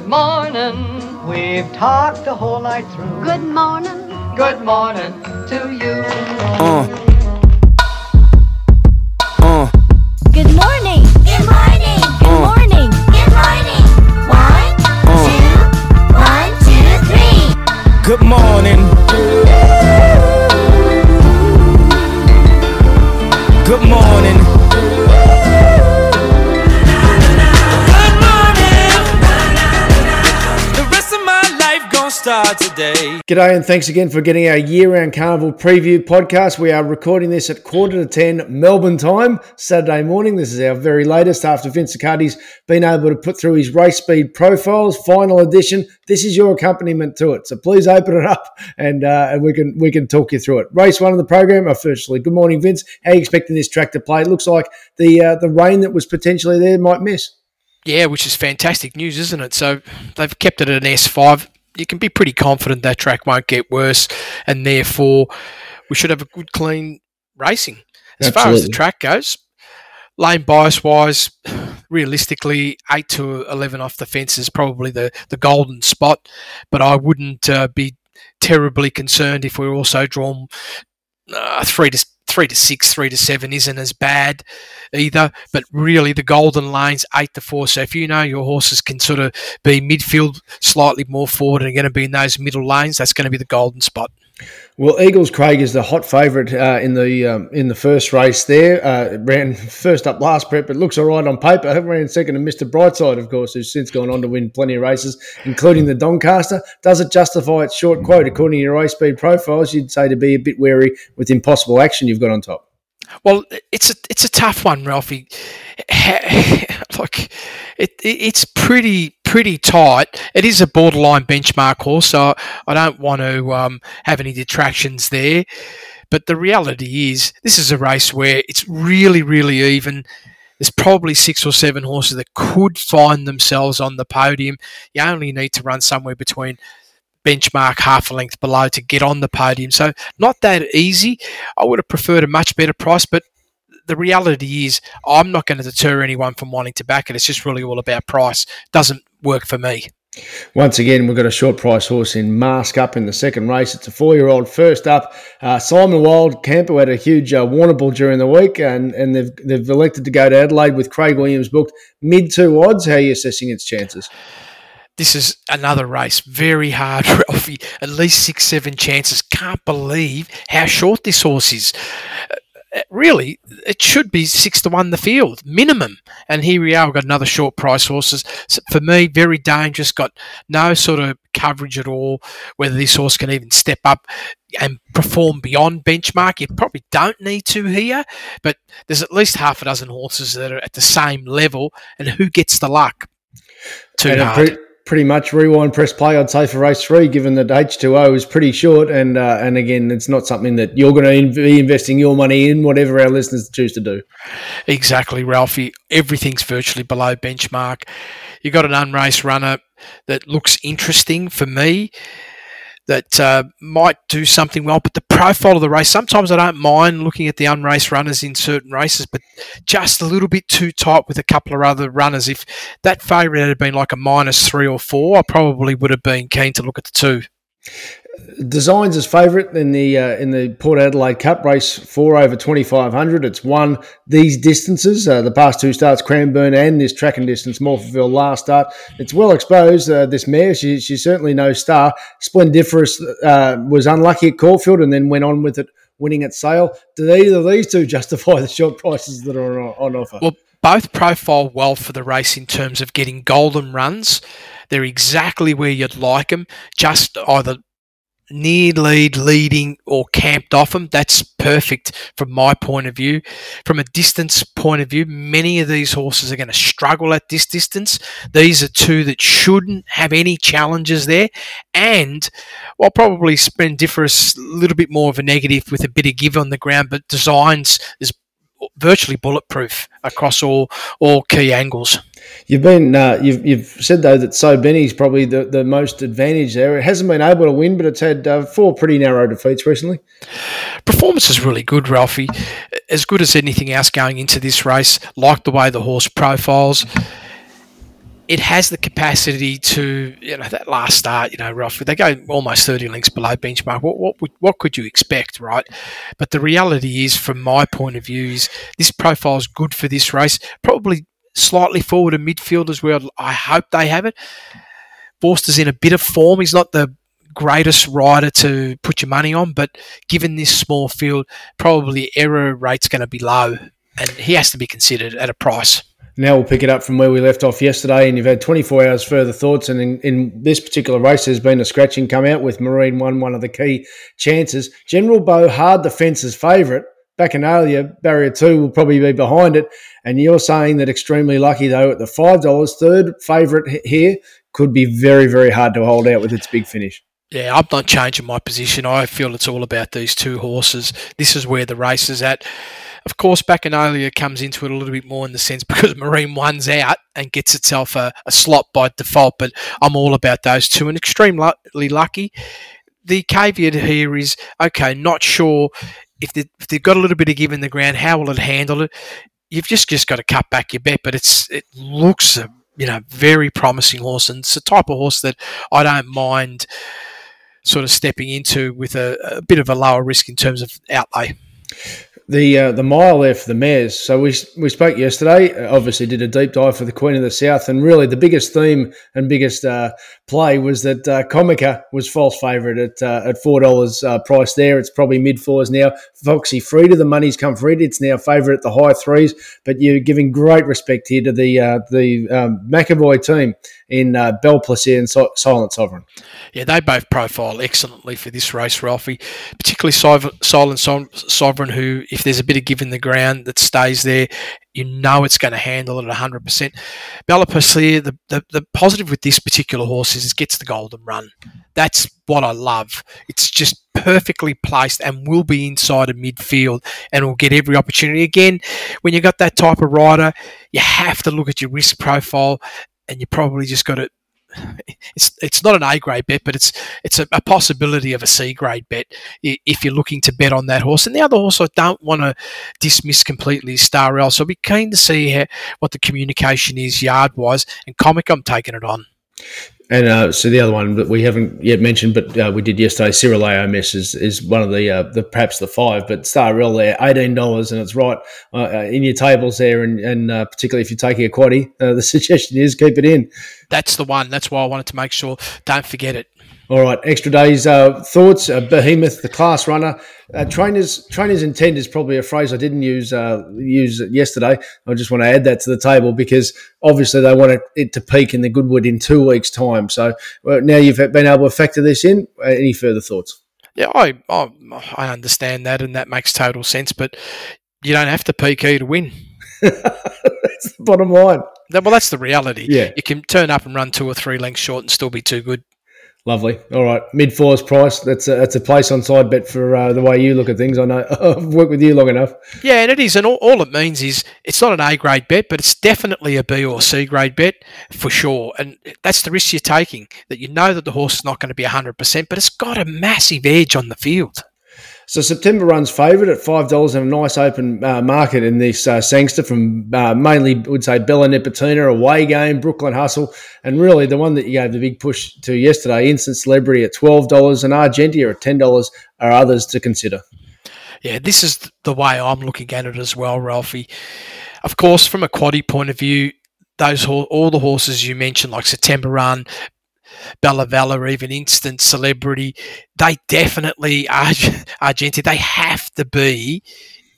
Good morning. We've talked the whole night through. Good morning. Good morning to you. Uh. Uh. Good morning. Good morning. Good Uh. morning. Good morning. One, Uh. two, one, two, three. Good morning. Good morning. Life gonna start today. G'day and thanks again for getting our year-round carnival preview podcast. We are recording this at quarter to ten Melbourne time, Saturday morning. This is our very latest after Vince Accardi's been able to put through his race speed profiles, final edition. This is your accompaniment to it. So please open it up and uh, and we can we can talk you through it. Race one of the program officially. Good morning, Vince. How are you expecting this track to play? It looks like the uh, the rain that was potentially there might miss. Yeah, which is fantastic news, isn't it? So they've kept it at an S5. You can be pretty confident that track won't get worse, and therefore we should have a good, clean racing. As far as the track goes, lane bias wise, realistically, 8 to 11 off the fence is probably the, the golden spot, but I wouldn't uh, be terribly concerned if we're also drawn uh, 3 to three to six, three to seven isn't as bad either. But really, the golden lanes eight to four. So if you know your horses can sort of be midfield, slightly more forward, and are going to be in those middle lanes, that's going to be the golden spot. Well, Eagles Craig is the hot favourite uh, in the um, in the first race. There, uh, ran first up last prep, but looks all right on paper. Ran second to Mister Brightside, of course, who's since gone on to win plenty of races, including the Doncaster. Does it justify its short quote according to your race speed profiles? You'd say to be a bit wary with impossible action you've got on top. Well, it's a it's a tough one, Ralphie. Look, it, it it's pretty pretty tight. It is a borderline benchmark horse, so I don't want to um, have any detractions there. But the reality is, this is a race where it's really really even. There's probably six or seven horses that could find themselves on the podium. You only need to run somewhere between benchmark half a length below to get on the podium. So not that easy. I would have preferred a much better price, but the reality is I'm not going to deter anyone from wanting to back it. It's just really all about price. Doesn't work for me. Once again, we've got a short price horse in Mask up in the second race. It's a four year old. First up, uh, Simon Wild Camper had a huge uh, Warrnambool during the week, and, and they've, they've elected to go to Adelaide with Craig Williams booked mid two odds. How are you assessing its chances? This is another race. Very hard, Ralphie. At least six, seven chances. Can't believe how short this horse is. Uh, Really, it should be six to one the field minimum. And here we are. We've got another short price horses. For me, very dangerous. Got no sort of coverage at all. Whether this horse can even step up and perform beyond benchmark, you probably don't need to here. But there's at least half a dozen horses that are at the same level. And who gets the luck? Too And hard. Pretty much rewind, press play. I'd say for race three, given that H two O is pretty short, and uh, and again, it's not something that you're going to be investing your money in. Whatever our listeners choose to do. Exactly, Ralphie. Everything's virtually below benchmark. You've got an unrace runner that looks interesting for me, that uh, might do something well, but the profile of the race, sometimes I don't mind looking at the unraced runners in certain races, but just a little bit too tight with a couple of other runners. If that favourite had been like a minus three or four, I probably would have been keen to look at the two. Designs as favourite in the uh, in the Port Adelaide Cup race four over twenty five hundred. It's won these distances. Uh, the past two starts, Cranbourne and this tracking distance, Morphettville last start. It's well exposed. Uh, this mare, she, she's certainly no star. Splendiferous uh, was unlucky at Caulfield and then went on with it, winning at Sale. Do either of these two justify the short prices that are on, on offer? Well, both profile well for the race in terms of getting golden runs. They're exactly where you'd like them, just either near lead, leading, or camped off them. That's perfect from my point of view. From a distance point of view, many of these horses are going to struggle at this distance. These are two that shouldn't have any challenges there. And while probably Splendiferous a little bit more of a negative with a bit of give on the ground, but designs is virtually bulletproof across all all key angles. You've been uh, you've you've said though that So Benny's probably the, the most advantaged there. It hasn't been able to win, but it's had uh, four pretty narrow defeats recently. Performance is really good, Ralphie. As good as anything else going into this race. Like the way the horse profiles. It has the capacity to, you know, that last start, you know, rough. They go almost 30 links below benchmark. What, what, would- what could you expect, right? But the reality is, from my point of view, is this profile is good for this race. Probably slightly forward of midfield as well. I hope they have it. Forster's in a bit of form. He's not the greatest rider to put your money on, but given this small field, probably error rate's going to be low, and he has to be considered at a price. Now we'll pick it up from where we left off yesterday, and you've had 24 hours further thoughts. And in, in this particular race, there's been a scratching come out with Marine One, one of the key chances. General Bow, hard the fences favourite. Bacchanalia, barrier two, will probably be behind it. And you're saying that extremely lucky, though, at the $5, third favourite here, could be very, very hard to hold out with its big finish. Yeah, I'm not changing my position. I feel it's all about these two horses. This is where the race is at. Of course, Bacchanalia comes into it a little bit more in the sense because Marine One's out and gets itself a, a slot by default, but I'm all about those two and extremely lucky. The caveat here is okay, not sure if, they, they've got a little bit of give in the ground, how will it handle it? You've just just got to cut back your bet, but it's it looks a you know very promising horse, and it's the type of horse that I don't mind sort of stepping into with a, a bit of a lower risk in terms of outlay. The uh, the mile there for the mares. So we we spoke yesterday. Obviously, did a deep dive for the Queen of the South, and really the biggest theme and biggest uh, play was that uh, Comica was false favourite at uh, at four dollars uh, price there. It's probably mid fours now. Foxy Frida, the money's come for it. It's now favourite at the high threes. But you're giving great respect here to the uh, the um, McEvoy team in uh, Belle Plaisir and so- Silent Sovereign. Yeah, they both profile excellently for this race, Ralphie. Particularly Silent Sovereign, who, if there's a bit of give in the ground that stays there, you know it's going to handle it at 100%. Bella Plaisir, the, the, the positive with this particular horse is it gets the golden run. That's what I love. It's just perfectly placed and will be inside of midfield and will get every opportunity. Again, when you've got that type of rider, you have to look at your risk profile and you probably just got to it's it's not an A grade bet, but it's it's a, a possibility of a C grade bet if you're looking to bet on that horse. And the other horse I don't want to dismiss completely is Star Rail. So I'll be keen to see how, what the communication is yard wise. And Comic, I'm taking it on. And uh, so the other one that we haven't yet mentioned, but uh, we did yesterday, Cyril Aomis is, is one of the, uh, the perhaps the five, but Star Real there, eighteen dollars, and it's right uh, uh, in your tables there, and, and uh, particularly if you're taking a quaddy, the suggestion is keep it in. That's the one. That's why I wanted to make sure. Don't forget it. All right, extra days uh, thoughts. Uh, Behemoth, the class runner, uh, trainers. Trainers intent is probably a phrase I didn't use uh, use yesterday. I just want to add that to the table because obviously they want it, to peak in the Goodwood in two weeks' time. So uh, now you've been able to factor this in. Uh, any further thoughts? Yeah, I, I I understand that, and that makes total sense. But you don't have to peak E to win. That's the bottom line. Well, that's the reality. Yeah. you can turn up and run two or three lengths short and still be too good. Lovely. All right, mid fours price. That's a, that's a place on side bet for uh, the way you look at things. I know I've worked with you long enough. Yeah, and it is, and all, all it means is it's not an A grade bet, but it's definitely a B or C grade bet for sure. And that's the risk you're taking that you know that the horse is not going to be 100%, but it's got a massive edge on the field. So September runs favourite at five dollars and a nice open uh, market in this uh, Sangster from uh, mainly would say Bella Nipotina away game, Brooklyn Hustle, and really the one that you gave the big push to yesterday, Instant Celebrity at twelve dollars and Argentia at ten dollars are others to consider. Yeah, this is the way I'm looking at it as well, Ralphie. Of course, from a quaddy point of view, those all the horses you mentioned, like September Run, Bella Vella, or even Instant Celebrity, they definitely are Argentina. They have to be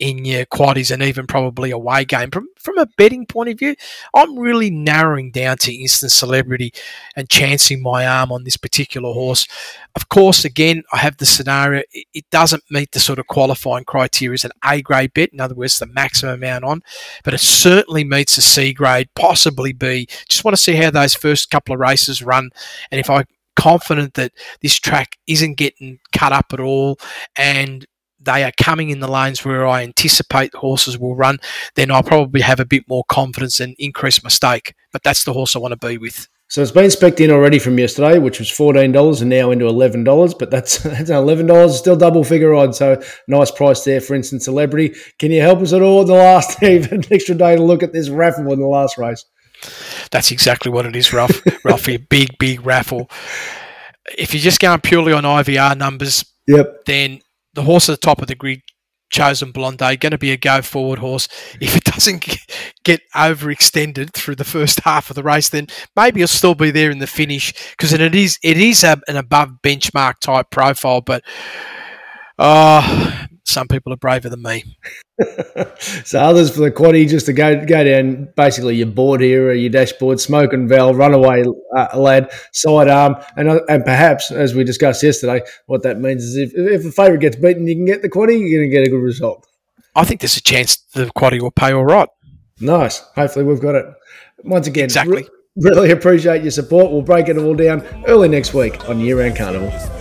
in your quaddies and even probably away game. From from a betting point of view, I'm really narrowing down to Instant Celebrity and chancing my arm on this particular horse. Of course, again, I have the scenario. It, doesn't meet the sort of qualifying criteria as an A grade bet. In other words, the maximum amount on, but it certainly meets a C grade, possibly B. Just want to see how those first couple of races run, and if I confident that this track isn't getting cut up at all and they are coming in the lanes where I anticipate horses will run, then I'll probably have a bit more confidence and increase my stake. But that's the horse I want to be with. So it's been specced in already from yesterday, which was fourteen dollars, and now into eleven dollars. But that's that's eleven dollars, still double figure odd. So nice price there, for Instant Celebrity. Can you help us at all the last even extra day to look at this raffle in the last race? That's exactly what it is, Ralph. Ralphie, big, big raffle. If you're just going purely on IVR numbers, Yep. then the horse at the top of the grid, chosen Blonde, eh? going to be a go forward horse. If it doesn't get overextended through the first half of the race, then maybe it'll still be there in the finish because it is it is a, an above benchmark type profile. But oh, some people are braver than me. So others for the quaddy just to go go down basically your board here or your dashboard, smoke and valve, runaway uh, lad, sidearm, and uh, and perhaps as we discussed yesterday, what that means is if if the favourite gets beaten, you can get the quaddy, you're going to get a good result. I think there's a chance the quaddy will pay all right. Nice. Hopefully we've got it. Once again, Exactly. re- really appreciate your support. We'll break it all down early next week on Year Round Carnival.